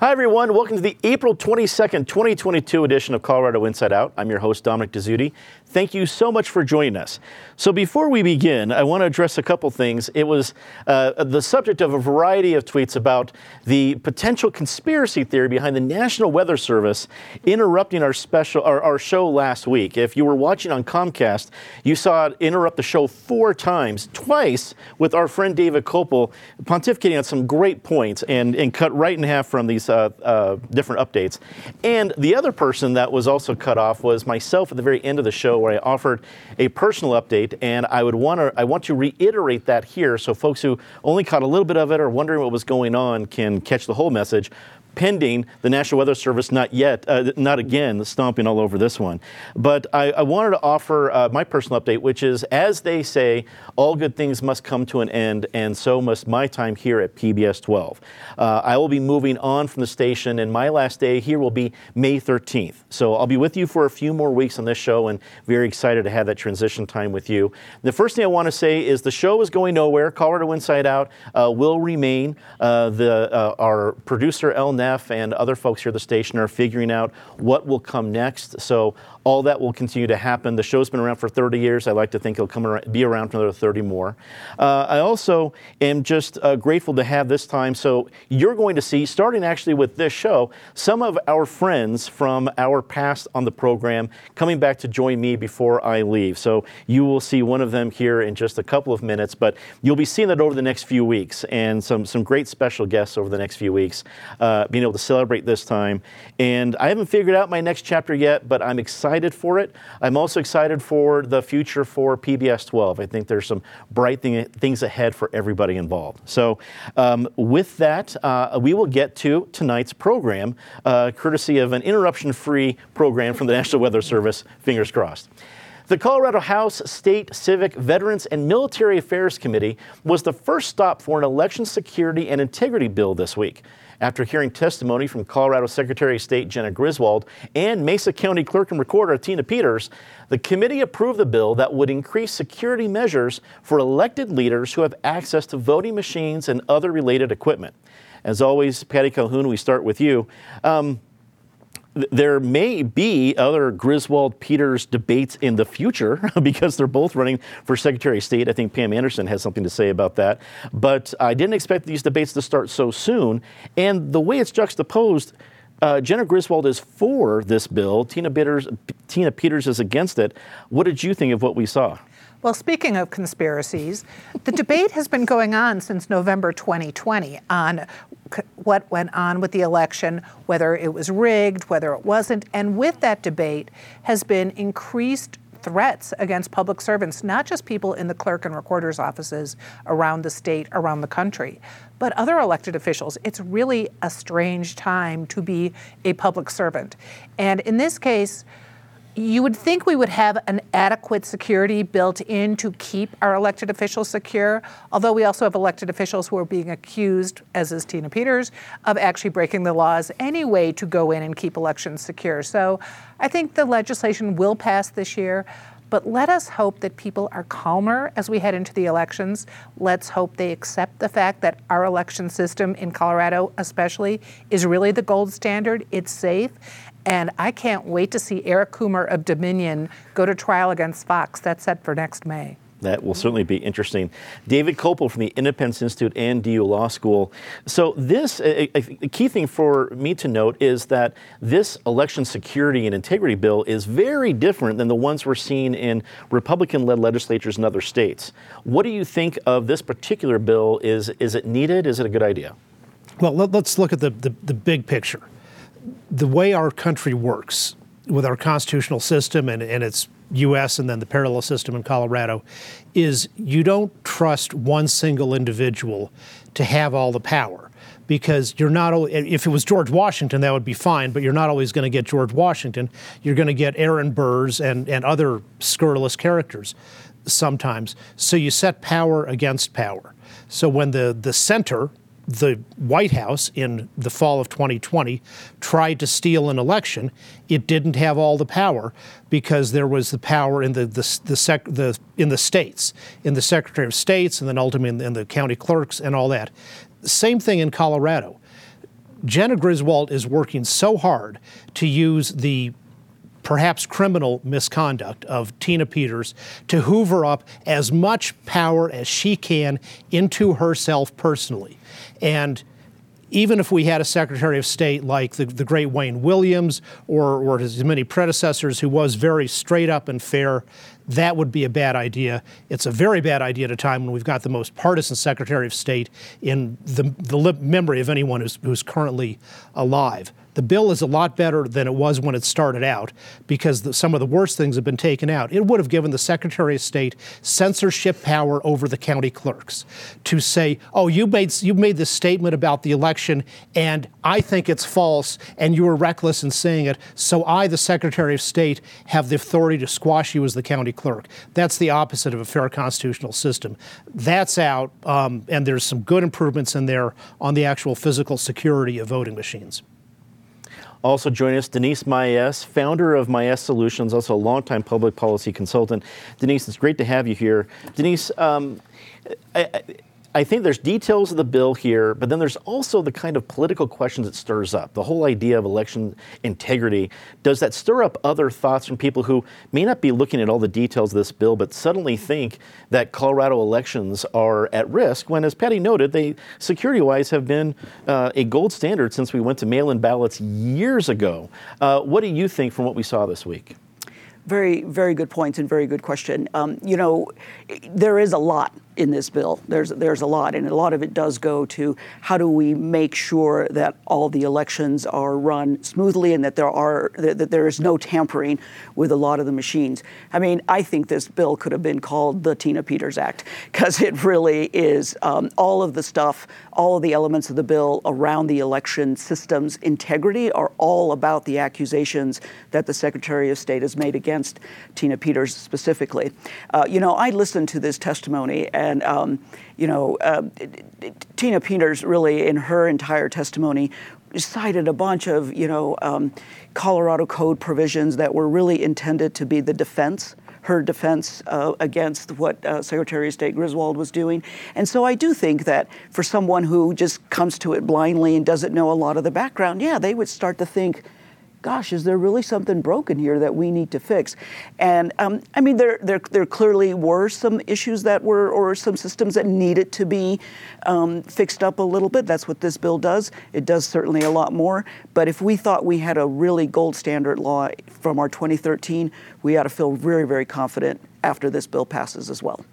Hi, everyone. Welcome to the April 22nd, 2022 edition of Colorado Inside Out. I'm your host, Dominic Dezzutti. Thank you so much for joining us. So, before we begin, I want to address a couple things. It was uh, the subject of a variety of tweets about the potential conspiracy theory behind the National Weather Service interrupting our special our, our show last week. If you were watching on Comcast, you saw it interrupt the show four times, twice with our friend David Kopel pontificating on some great points and, and cut right in half from these uh, uh, different updates. And the other person that was also cut off was myself at the very end of the show where I offered a personal update, and I would want to I want to reiterate that here so folks who only caught a little bit of it or wondering what was going on can catch the whole message pending the National Weather Service not yet, uh, not again, stomping all over this one. But I, I wanted to offer uh, my personal update, which is as they say, all good things must come to an end, and so must my time here at PBS 12. Uh, I will be moving on from the station, and my last day here will be May 13th. So I'll be with you for a few more weeks on this show, and very excited to have that transition time with you. The first thing I want to say is the show is going nowhere. Colorado Inside Out uh, will remain. Uh, the uh, our producer El Neff and other folks here at the station are figuring out what will come next. So all that will continue to happen. The show's been around for 30 years. I like to think it'll come around, be around for another 30 more. Uh, I also am just uh, grateful to have this time. So you're going to see, starting actually with this show, some of our friends from our past on the program coming back to join me before I leave. So you will see one of them here in just a couple of minutes, but you'll be seeing that over the next few weeks and some, some great special guests over the next few weeks, uh, being able to celebrate this time. And I haven't figured out my next chapter yet, but I'm excited excited for it. I'm also excited for the future for PBS 12. I think there's some bright thing, things ahead for everybody involved. So, um, with that, uh, we will get to tonight's program, uh, courtesy of an interruption free program from the National Weather Service. Fingers crossed. The Colorado House State Civic Veterans and Military Affairs Committee was the first stop for an election security and integrity bill this week after hearing testimony from Colorado Secretary of State Jena Griswold and Mesa County Clerk and Recorder Tina Peters, the committee approved the bill that would increase security measures for elected leaders who have access to voting machines and other related equipment. As always, Patty Calhoun, we start with you. Um, there may be other Griswold Peters debates in the future because they're both running for Secretary of State. I think Pam Anderson has something to say about that. But I didn't expect these debates to start so soon. And the way it's juxtaposed, uh, Jena Griswold is for this bill. Tina Peters, Tina Peters is against it. What did you think of what we saw? Well, speaking of conspiracies, the debate has been going on since November 2020 on what went on with the election, whether it was rigged, whether it wasn't. And with that debate has been increased threats against public servants, not just people in the clerk and recorder's offices around the state, around the country, but other elected officials. It's really a strange time to be a public servant. And in this case, you would think we would have an adequate security built in to keep our elected officials secure, although we also have elected officials who are being accused, as is Tina Peters, of actually breaking the laws anyway to go in and keep elections secure. So I think the legislation will pass this year. But let us hope that people are calmer as we head into the elections. Let's hope they accept the fact that our election system in Colorado, especially, is really the gold standard. It's safe. And I can't wait to see Eric Coomer of Dominion go to trial against Fox. That's set for next May. That will certainly be interesting. David Kopel from the Independence Institute and DU Law School. So, this, a, a, key thing for me to note is that this election security and integrity bill is very different than the ones we're seeing in Republican led legislatures in other states. What do you think of this particular bill? Is, is it needed? Is it a good idea? Well, let, us look at the, the, the big picture the way our country works with our constitutional system and, and its US and then the parallel system in Colorado is you don't trust one single individual to have all the power because you're not if it was George Washington that would be fine but you're not always going to get George Washington. You're going to get Aaron Burrs and, and other scurrilous characters sometimes. So you set power against power. So when the the center the White House in the fall of 2020 tried to steal an election, it didn't have all the power because there was the power in the the, the, sec, the in the states, in the Secretary of States, and then ultimately in, in the county clerks and all that. Same thing in Colorado. Jena Griswold is working so hard to use the perhaps criminal misconduct of Tina Peters to hoover up as much power as she can into herself personally. And even if we had a Secretary of State like the, the great Wayne Williams or, or his many predecessors who was very straight up and fair, that would be a bad idea. It's a very bad idea at a time when we've got the most partisan Secretary of State in the, the memory of anyone who's, who's currently alive. The bill is a lot better than it was when it started out because the, some of the worst things have been taken out. It would have given the Secretary of State censorship power over the county clerks to say, "Oh, you made you made this statement about the election, and I think it's false, and you were reckless in saying it. So I, the Secretary of State, have the authority to squash you as the county clerk." That's the opposite of a fair constitutional system. That's out, um, and there's some good improvements in there on the actual physical security of voting machines. Also joining us, Denise Maes, founder of Maes Solutions, also a longtime public policy consultant. Denise, it's great to have you here. Denise, um, I, I, I think there's details of the bill here, but then there's also the kind of political questions it stirs up. The whole idea of election integrity. Does that stir up other thoughts from people who may not be looking at all the details of this bill, but suddenly think that Colorado elections are at risk when, as Patty noted, they security wise have been uh, a gold standard since we went to mail in ballots years ago? Uh, what do you think from what we saw this week? Very, very good points and very good question. Um, you know, there is a lot in this bill. There's there's a lot, and a lot of it does go to how do we make sure that all the elections are run smoothly and that there are that there is no tampering with a lot of the machines. I mean, I think this bill could have been called the Tina Peters Act because it really is um, all of the stuff, all of the elements of the bill around the election system's integrity are all about the accusations that the Secretary of State has made against Tina Peters specifically. Uh, you know, I listened to this testimony. And and, um, you know, uh, Tina Peters really, in her entire testimony, cited a bunch of, you know, um, Colorado Code provisions that were really intended to be the defense her defense uh, against what uh, Secretary of State Griswold was doing. And so I do think that for someone who just comes to it blindly and doesn't know a lot of the background, yeah, they would start to think, gosh, is there really something broken here that we need to fix? And um, I mean, there, there, there clearly were some issues that were, or some systems that needed to be um, fixed up a little bit. That's what this bill does. It does certainly a lot more. But if we thought we had a really gold standard law from our 2013, we ought to feel very, very confident after this bill passes as well.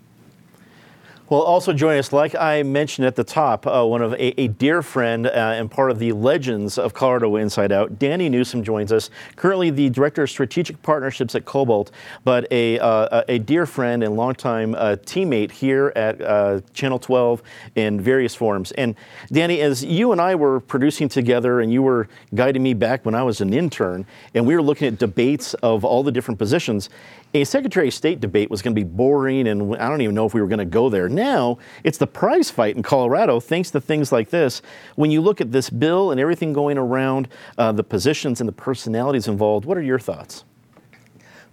Well, also joining us, like I mentioned at the top, uh, one of a, a, dear friend uh, and part of the legends of Colorado Inside Out, Dani Newsum joins us. Currently, the director of strategic partnerships at Cobalt, but a uh, a dear friend and longtime uh, teammate here at uh, Channel 12 in various forms. And Dani, as you and I were producing together, and you were guiding me back when I was an intern, and we were looking at debates of all the different positions a Secretary of State debate was going to be boring, and I don't even know if we were going to go there. Now it's the prize fight in Colorado, thanks to things like this. When you look at this bill and everything going around, uh, the positions and the personalities involved, what are your thoughts?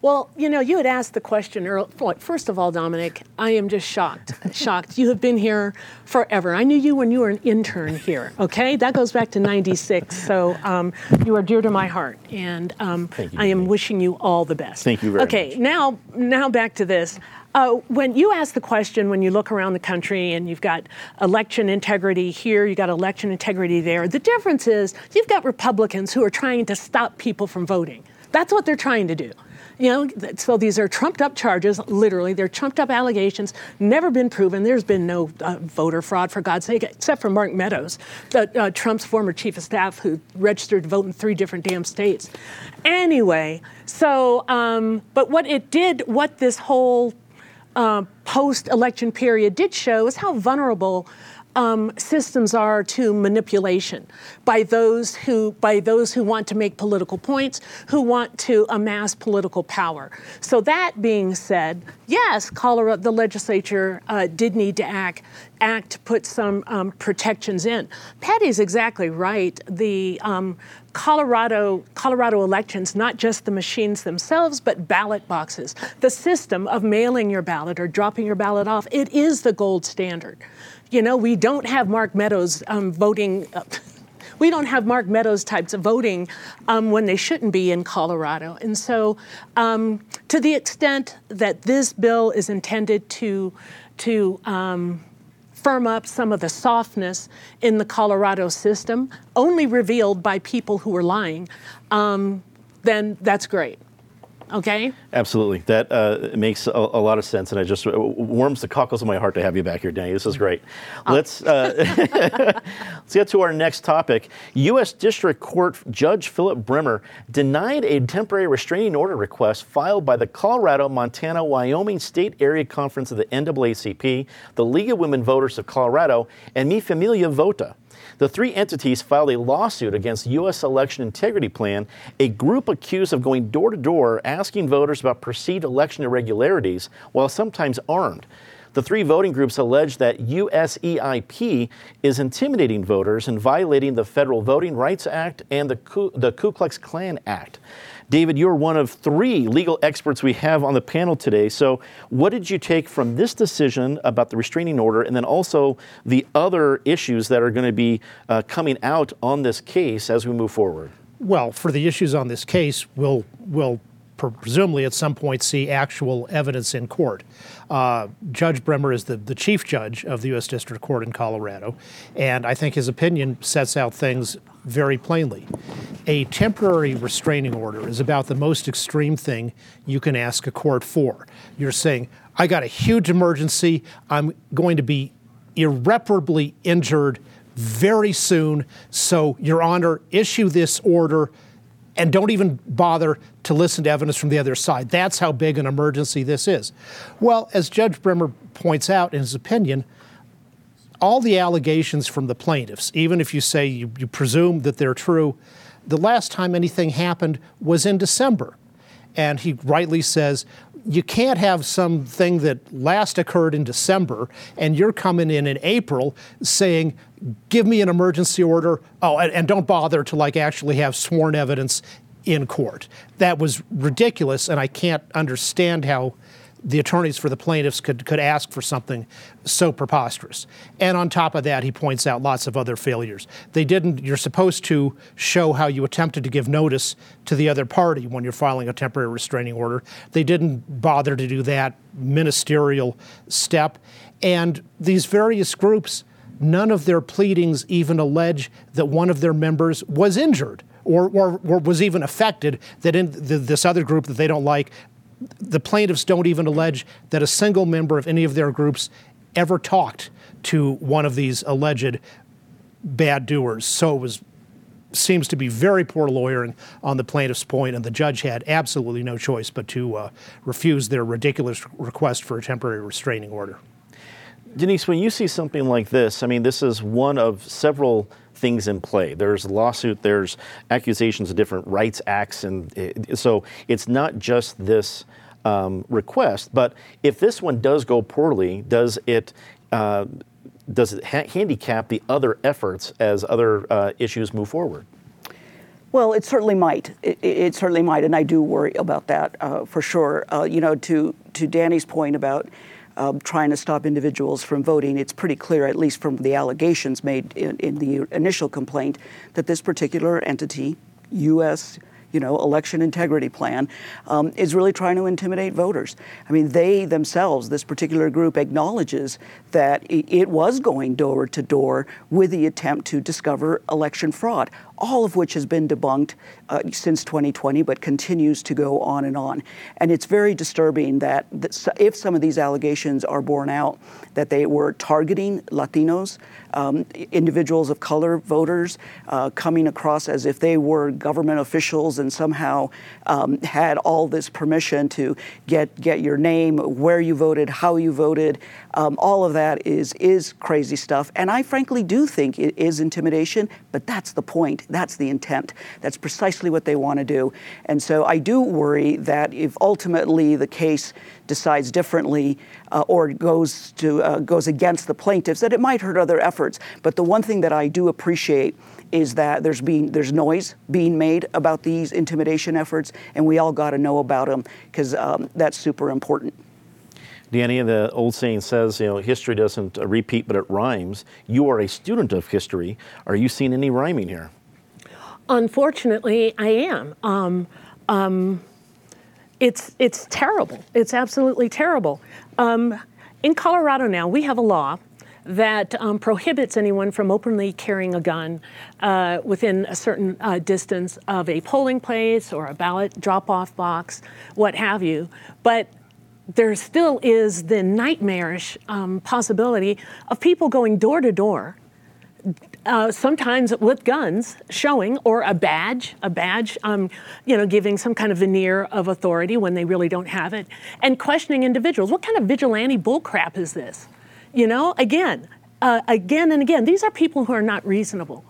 Well, you know, you had asked the question earlier. First of all, Dominic, I am just shocked. shocked. You have been here forever. I knew you when you were an intern here, okay? That goes back to 96. So um, you are dear to my heart. And um, I am wishing you all the best. Thank you very okay, much. Okay, now, now back to this. Uh, when you ask the question, when you look around the country and you've got election integrity here, you've got election integrity there, the difference is you've got Republicans who are trying to stop people from voting. That's what they're trying to do. You know, so these are trumped up charges, literally. They're trumped up allegations, never been proven. There's been no uh, voter fraud, for God's sake, except for Mark Meadows, the, uh, Trump's former chief of staff who registered to vote in three different damn states. Anyway, so, um, but what it did, what this whole uh, post election period did show is how vulnerable um, systems are to manipulation by those who by those who want to make political points, who want to amass political power. So that being said, yes, Colorado, the legislature uh, did need to act act to put some um, protections in. Patty's exactly right. The um, Colorado Colorado elections, not just the machines themselves, but ballot boxes. The system of mailing your ballot or dropping your ballot off, it is the gold standard. You know, we don't have Mark Meadows um, voting. Uh, we don't have Mark Meadows types of voting um, when they shouldn't be in Colorado. And so, um, to the extent that this bill is intended to to um, firm up some of the softness in the Colorado system, only revealed by people who are lying, um, then that's great. Okay. Absolutely. That uh, makes a, a, lot of sense, and it just warms the cockles of my heart to have you back here, Dani. This is great. Oh. Let's uh, let's get to our next topic. U.S. District Court Judge Philip Brimmer denied a temporary restraining order request filed by the Colorado, Montana, Wyoming State Area Conference of the NAACP, the League of Women Voters of Colorado, and Mi Familia Vota. The three entities filed a lawsuit against U.S. Election Integrity Plan, a group accused of going door to door asking voters about perceived election irregularities while sometimes armed. The three voting groups allege that USEIP is intimidating voters and violating the Federal Voting Rights Act and the Ku, the Ku Klux Klan Act. David, you're one of three legal experts we have on the panel today. So, what did you take from this decision about the restraining order and then also the other issues that are going to be uh, coming out on this case as we move forward? Well, for the issues on this case, we'll, we'll presumably at some point see actual evidence in court. Uh, judge Brimmer is the, the chief judge of the U.S. District Court in Colorado, and I think his opinion sets out things very plainly. A temporary restraining order is about the most extreme thing you can ask a court for. You're saying, I got a huge emergency, I'm going to be irreparably injured very soon, so, Your Honor, issue this order and don't even bother to listen to evidence from the other side. That's how big an emergency this is. Well, as Judge Brimmer points out in his opinion, all the allegations from the plaintiffs, even if you say you, you presume that they're true, the last time anything happened was in December. And he rightly says, you can't have something that last occurred in December and you're coming in in April saying, give me an emergency order. Oh, and, and don't bother to like actually have sworn evidence in court. That was ridiculous, and I can't understand how the attorneys for the plaintiffs could, could ask for something so preposterous. And on top of that, he points out lots of other failures. They didn't, you're supposed to show how you attempted to give notice to the other party when you're filing a temporary restraining order. They didn't bother to do that ministerial step. And these various groups, none of their pleadings even allege that one of their members was injured. Or, or, or, was even affected that in this other group that they don't like the plaintiffs don't even allege that a single member of any of their groups ever talked to one of these alleged bad doers. So it was seems to be very poor lawyering on the plaintiff's point, and the judge had absolutely no choice but to uh, refuse their ridiculous request for a temporary restraining order. Denise, when you see something like this, I mean, this is one of several things in play. There's lawsuit, there's accusations of different rights acts, and it, so it's not just this um, request. But if this one does go poorly, does it uh, does it ha- handicap the other efforts as other uh, issues move forward? Well, it certainly might. It, it certainly might, and I do worry about that uh, for sure. Uh, you know, to to Dani's point about um, trying to stop individuals from voting, it's pretty clear, at least from the allegations made in, in the initial complaint, that this particular entity, U.S you know, election integrity plan, um, is really trying to intimidate voters. I mean, they themselves, this particular group, acknowledges that it was going door to door with the attempt to discover election fraud all of which has been debunked uh, since 2020, but continues to go on and on. And it's very disturbing that if some of these allegations are borne out, that they were targeting Latinos, um, individuals of color, voters, uh, coming across as if they were government officials and somehow um, had all this permission to get get your name, where you voted, how you voted. Um, all of that is is crazy stuff, and I frankly do think it is intimidation. But that's the point. That's the intent. That's precisely what they want to do. And so I do worry that if ultimately the case decides differently uh, or goes to uh, goes against the plaintiffs, that it might hurt other efforts. But the one thing that I do appreciate is that there's being there's noise being made about these intimidation efforts, and we all got to know about them because um, that's super important. Dani, the old saying says, you know, history doesn't uh, repeat, but it rhymes. You are a student of history. Are you seeing any rhyming here? Unfortunately, I am. Um, um, it's it's terrible. It's absolutely terrible. Um, in Colorado now, we have a law that um, prohibits anyone from openly carrying a gun uh, within a certain uh, distance of a polling place or a ballot drop-off box, what have you. But there still is the nightmarish um, possibility of people going door to door uh, sometimes with guns showing or a badge, a badge, um, you know, giving some kind of veneer of authority when they really don't have it, and questioning individuals. What kind of vigilante bullcrap is this? You know, again, uh, again and again, these are people who are not reasonable.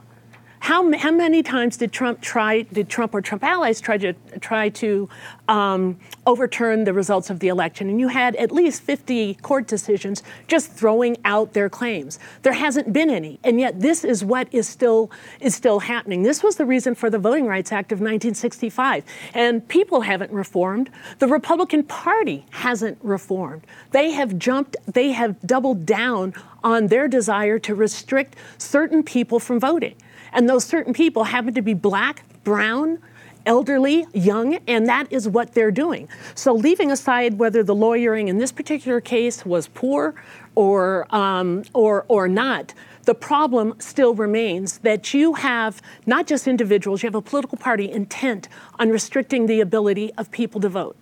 How, how many times did Trump try, did Trump or Trump allies try to, try to um, overturn the results of the election? And you had at least 50 court decisions just throwing out their claims. There hasn't been any, and yet this is what is still, is still happening. This was the reason for the Voting Rights Act of 1965. And people haven't reformed. The Republican Party hasn't reformed. They have jumped, they have doubled down on their desire to restrict certain people from voting. And those certain people happen to be black, brown, elderly, young, and that is what they're doing. So, leaving aside whether the lawyering in this particular case was poor or, um, or, or not, the problem still remains that you have not just individuals, you have a political party intent on restricting the ability of people to vote.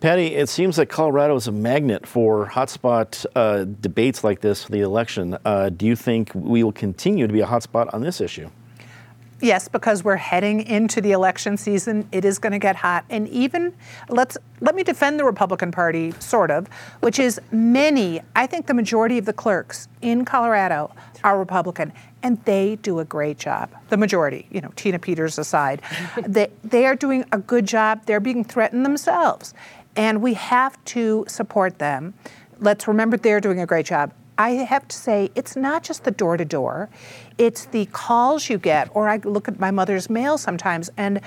Patty, it seems that Colorado is a magnet for hotspot uh, debates like this for the election. Uh, do you think we will continue to be a hotspot on this issue? Yes, because we're heading into the election season. It is going to get hot. And even let's let me defend the Republican Party sort of, which is many, I think the majority of the clerks in Colorado are Republican and they do a great job. The majority, you know, Tina Peters aside. they they are doing a good job. They're being threatened themselves and we have to support them. Let's remember they're doing a great job. I have to say, it's not just the door to door, it's the calls you get, or I look at my mother's mail sometimes, and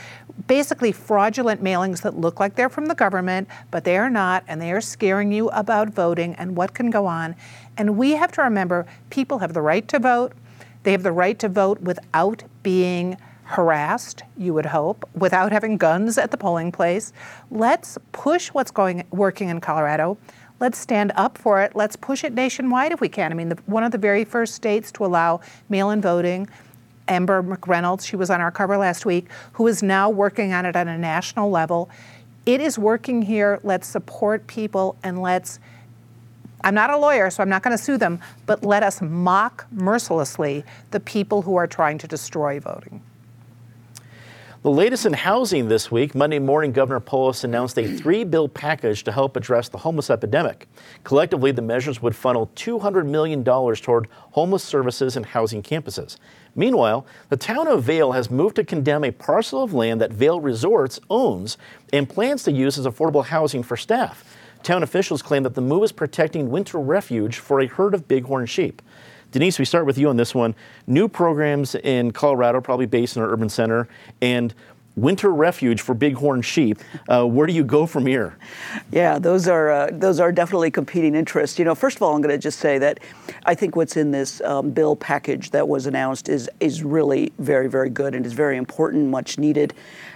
basically fraudulent mailings that look like they're from the government, but they are not, and they are scaring you about voting and what can go on. And we have to remember people have the right to vote, they have the right to vote without being harassed, you would hope, without having guns at the polling place. Let's push what's going working in Colorado. Let's stand up for it. Let's push it nationwide if we can. I mean, the, one of the very first states to allow mail-in voting, Amber McReynolds, she was on our cover last week, who is now working on it on a national level. It is working here. Let's support people and let's I'm not a lawyer, so I'm not going to sue them, but let us mock mercilessly the people who are trying to destroy voting. The latest in housing this week, Monday morning, Governor Polis announced a three bill package to help address the homeless epidemic. Collectively, the measures would funnel $200 million toward homeless services and housing campuses. Meanwhile, the town of Vail has moved to condemn a parcel of land that Vail Resorts owns and plans to use as affordable housing for staff. Town officials claim that the move is protecting winter refuge for a herd of bighorn sheep. Denise, we start with you on this one. New programs in Colorado, probably based in our urban center, and winter refuge for bighorn sheep. Uh, where do you go from here? Yeah, those are uh, those are definitely competing interests. You know, first of all, I'm going to just say that I think what's in this um, bill package that was announced is is really very very good and is very important, much needed.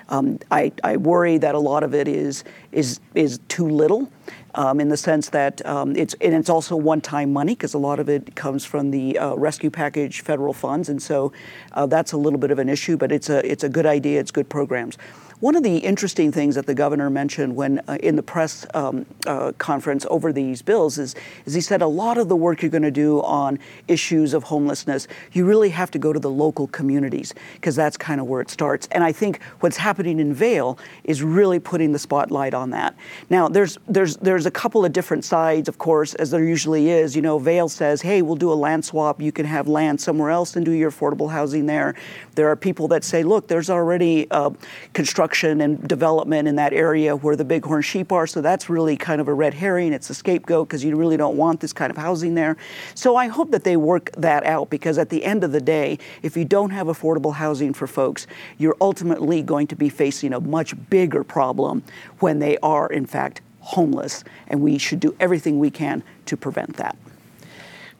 Um, I, I worry that a lot of it is is is too little um, in the sense that um, it's and it's also one-time money because a lot of it comes from the uh, rescue package federal funds, and so uh, that's a little bit of an issue. But it's a it's a good idea. It's good programs. One of the interesting things that the governor mentioned when uh, in the press um, uh, conference over these bills is, is he said a lot of the work you're going to do on issues of homelessness, you really have to go to the local communities because that's kind of where it starts. And I think what's happening in Vail is really putting the spotlight on that. Now, there's there's there's a couple of different sides, of course, as there usually is. You know, Vail says, hey, we'll do a land swap. You can have land somewhere else and do your affordable housing there. There are people that say, look, there's already uh, construction and development in that area where the bighorn sheep are. So that's really kind of a red herring. It's a scapegoat because you really don't want this kind of housing there. So I hope that they work that out because at the end of the day, if you don't have affordable housing for folks, you're ultimately going to be facing a much bigger problem when they are, in fact, homeless, and we should do everything we can to prevent that.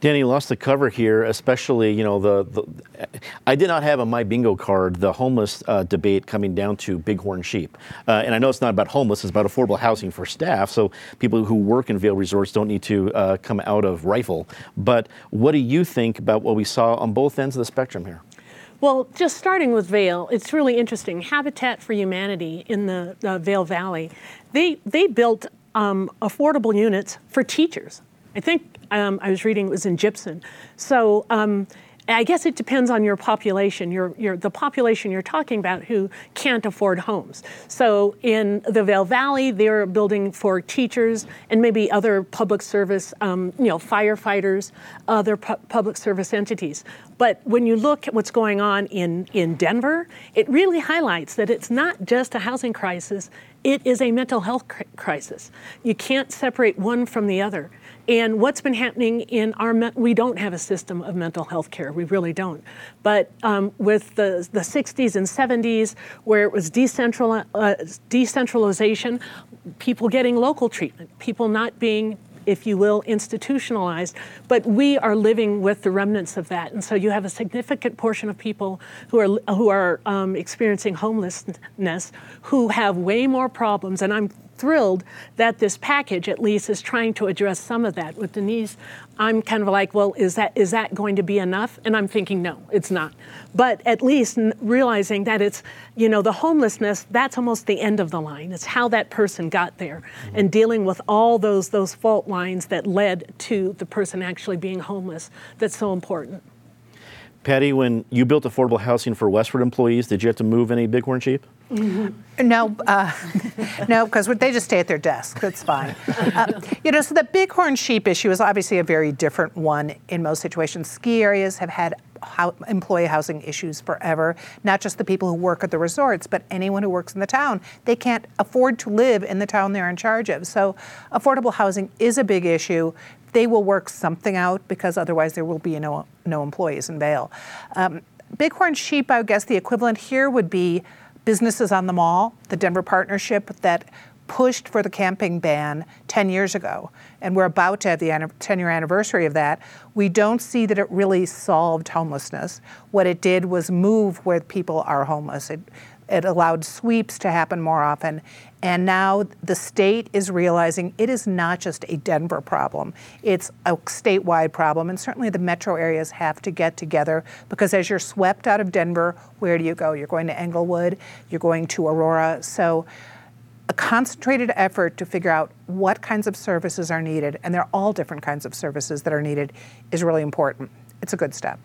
Dani lost the cover here, especially you know the, the I did not have on my bingo card the homeless uh, debate coming down to bighorn sheep, uh, and I know it's not about homeless; it's about affordable housing for staff. So people who work in Vail Resorts don't need to uh, come out of rifle. But what do you think about what we saw on both ends of the spectrum here? Well, just starting with Vail, it's really interesting. Habitat for Humanity in the Vail Valley, they they built um, affordable units for teachers. I think um, I was reading it was in Gypsum. So um, I guess it depends on your population, your, your, the population you're talking about who can't afford homes. So in the Vail Valley, they're building for teachers and maybe other public service, um, you know, firefighters, other pu- public service entities. But when you look at what's going on in, in Denver, it really highlights that it's not just a housing crisis, it is a mental health cr- crisis. You can't separate one from the other. And what's been happening in our, we don't have a system of mental health care, we really don't. But um, with the, the 60s and 70s, where it was decentral, uh, decentralization, people getting local treatment, people not being if you will, institutionalized, but we are living with the remnants of that. And so you have a significant portion of people who are, who are um, experiencing homelessness who have way more problems. And I'm thrilled that this package at least is trying to address some of that. With Denise, I'm kind of like, well, is that is that going to be enough? And I'm thinking, no, it's not. But at least realizing that it's, you know, the homelessness, that's almost the end of the line. It's how that person got there mm-hmm. and dealing with all those those fault lines that led to the person actually being homeless that's so important. Patty, when you built affordable housing for Westword employees, did you have to move any bighorn sheep? Mm-hmm. No, uh, no, because they just stay at their desk. That's fine. Uh, you know, so the bighorn sheep issue is obviously a very different one in most situations. Ski areas have had how, employee housing issues forever. Not just the people who work at the resorts, but anyone who works in the town. They can't afford to live in the town they're in charge of. So, affordable housing is a big issue. They will work something out because otherwise there will be no no employees in Vail. Um, bighorn sheep, I guess the equivalent here would be businesses on the mall, the Denver partnership that pushed for the camping ban 10 years ago, and we're about to have the 10 year anniversary of that. We don't see that it really solved homelessness. What it did was move where people are homeless. It, it allowed sweeps to happen more often. And now the state is realizing it is not just a Denver problem, it's a statewide problem. And certainly the metro areas have to get together because as you're swept out of Denver, where do you go? You're going to Englewood, you're going to Aurora. So a concentrated effort to figure out what kinds of services are needed, and they're all different kinds of services that are needed, is really important. It's a good step.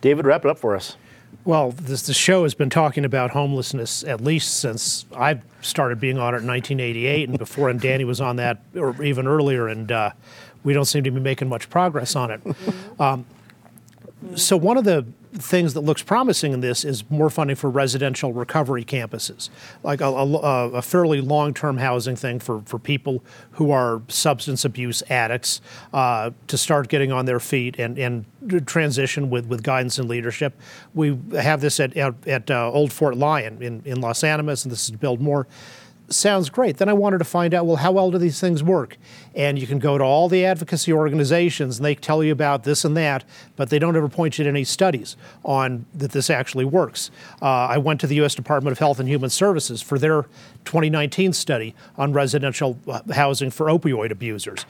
David, wrap it up for us. Well, this, the show has been talking about homelessness at least since I started being on it in 1988, and before, and Dani was on that, or even earlier, and uh, we don't seem to be making much progress on it. Um, so one of the things that looks promising in this is more funding for residential recovery campuses, like a, a, a fairly long-term housing thing for, for people who are substance abuse addicts uh, to start getting on their feet and, and transition with, with guidance and leadership. We have this at, at, at uh, Old Fort Lyon in, in Las Animas, and this is to build more sounds great. Then I wanted to find out, well, how well do these things work? And you can go to all the advocacy organizations and they tell you about this and that, but they don't ever point you to any studies on that this actually works. Uh, I went to the U.S. Department of Health and Human Services for their 2019 study on residential uh, housing for opioid abusers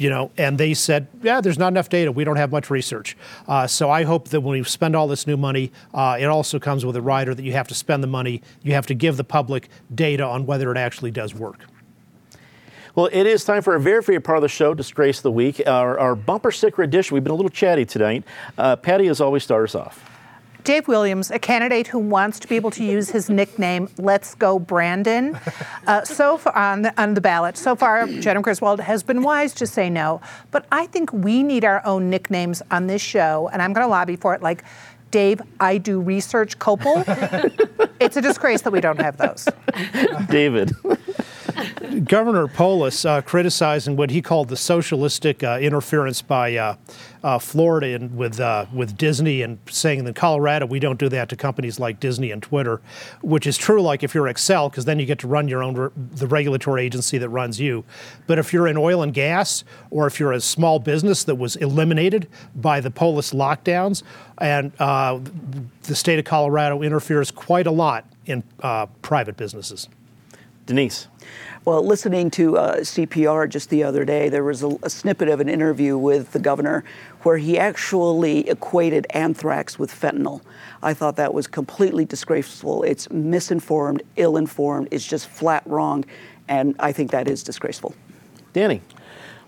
you know, and they said, yeah, there's not enough data. We don't have much research. Uh, so I hope that when we spend all this new money, uh, it also comes with a rider that you have to spend the money, you have to give the public data on whether it actually does work. Well, it is time for a very favorite part of the show, Disgrace the Week, our, our bumper sticker edition. We've been a little chatty tonight. Uh, Patty, as always, start us off. Dave Williams, a candidate who wants to be able to use his nickname "Let's Go Brandon," uh, so far on the, on the ballot. So far, Jennifer Griswold has been wise to say no, but I think we need our own nicknames on this show, and I'm going to lobby for it. Like Dave, I do research Kopel. it's a disgrace that we don't have those. David. Governor Polis uh, criticizing what he called the socialistic uh, interference by uh, uh Florida with uh, with Disney, and saying in Colorado we don't do that to companies like Disney and Twitter, which is true. Like if you're Xcel, because then you get to run your own re- the regulatory agency that runs you. But if you're in oil and gas, or if you're a small business that was eliminated by the Polis lockdowns, and the state of Colorado interferes quite a lot in private businesses. Denise. Well, listening to uh, CPR just the other day, there was a, a, snippet of an interview with the governor where he actually equated anthrax with fentanyl. I thought that was completely disgraceful. It's misinformed, ill informed, it's just flat wrong, and I think that is disgraceful. Dani.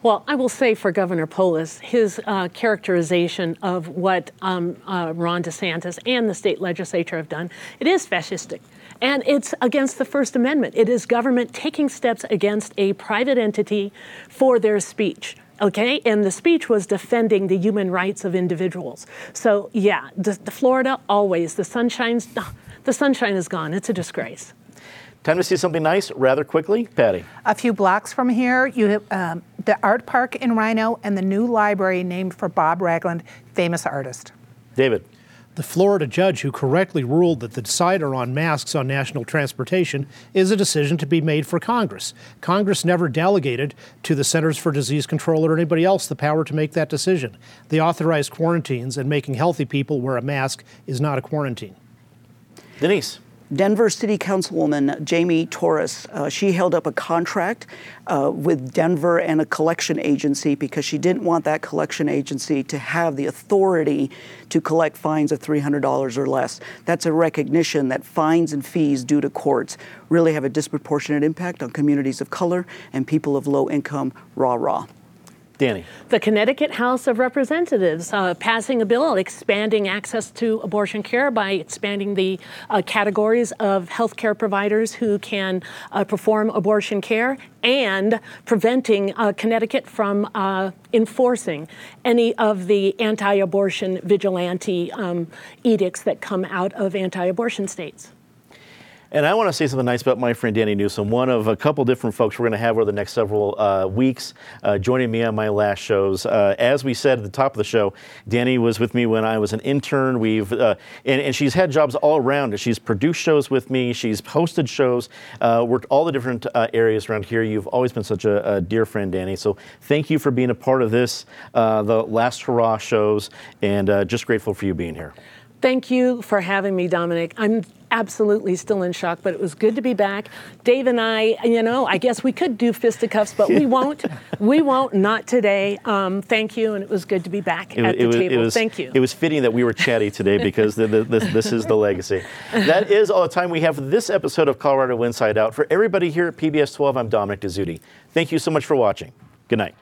Well, I will say for Governor Polis, his uh, characterization of what um, uh, Ron DeSantis and the state legislature have done, it is fascistic. And it's against the First Amendment. It is government taking steps against a private entity for their speech. Okay, and the speech was defending the human rights of individuals. So yeah, the, the Florida always the sunshine's the sunshine is gone. It's a disgrace. Time to see something nice rather quickly, Patty. A few blocks from here, you have um, the art park in RiNo and the new library named for Bob Ragland, famous artist. David the Florida judge who correctly ruled that the decider on masks on national transportation is a decision to be made for Congress. Congress never delegated to the Centers for Disease Control or anybody else the power to make that decision. They authorized quarantines, and making healthy people wear a mask is not a quarantine. Denise. Denver City Councilwoman Jamie Torres, uh, she held up a contract uh, with Denver and a collection agency because she didn't want that collection agency to have the authority to collect fines of $300 or less. That's a recognition that fines and fees due to courts really have a disproportionate impact on communities of color and people of low income, rah rah. Dani. The Connecticut House of Representatives uh, passing a bill expanding access to abortion care by expanding the uh, categories of healthcare providers who can uh, perform abortion care and preventing uh, Connecticut from uh, enforcing any of the anti abortion vigilante um, edicts that come out of anti abortion states. And I want to say something nice about my friend Dani Newsum, one of a couple different folks we're going to have over the next several uh, weeks uh, joining me on my last shows. Uh, as we said at the top of the show, Dani was with me when I was an intern. We've uh, and, and, she's had jobs all around. She's produced shows with me. She's hosted shows, uh, worked all the different uh, areas around here. You've always been such a, a, dear friend, Dani. So thank you for being a part of this, the last hurrah shows, and just grateful for you being here. Thank you for having me, Dominic. I'm absolutely still in shock, but it was good to be back. Dave and I, you know, I guess we could do fisticuffs, but we won't. we won't, not today. Um, thank you, and it was good to be back it, at the was, table. Was, thank you. It was fitting that we were chatty today because the, the, this, this is the legacy. That is all the time we have for this episode of Colorado Inside Out. For everybody here at PBS 12, I'm Dominic Dezzutti. Thank you so much for watching. Good night.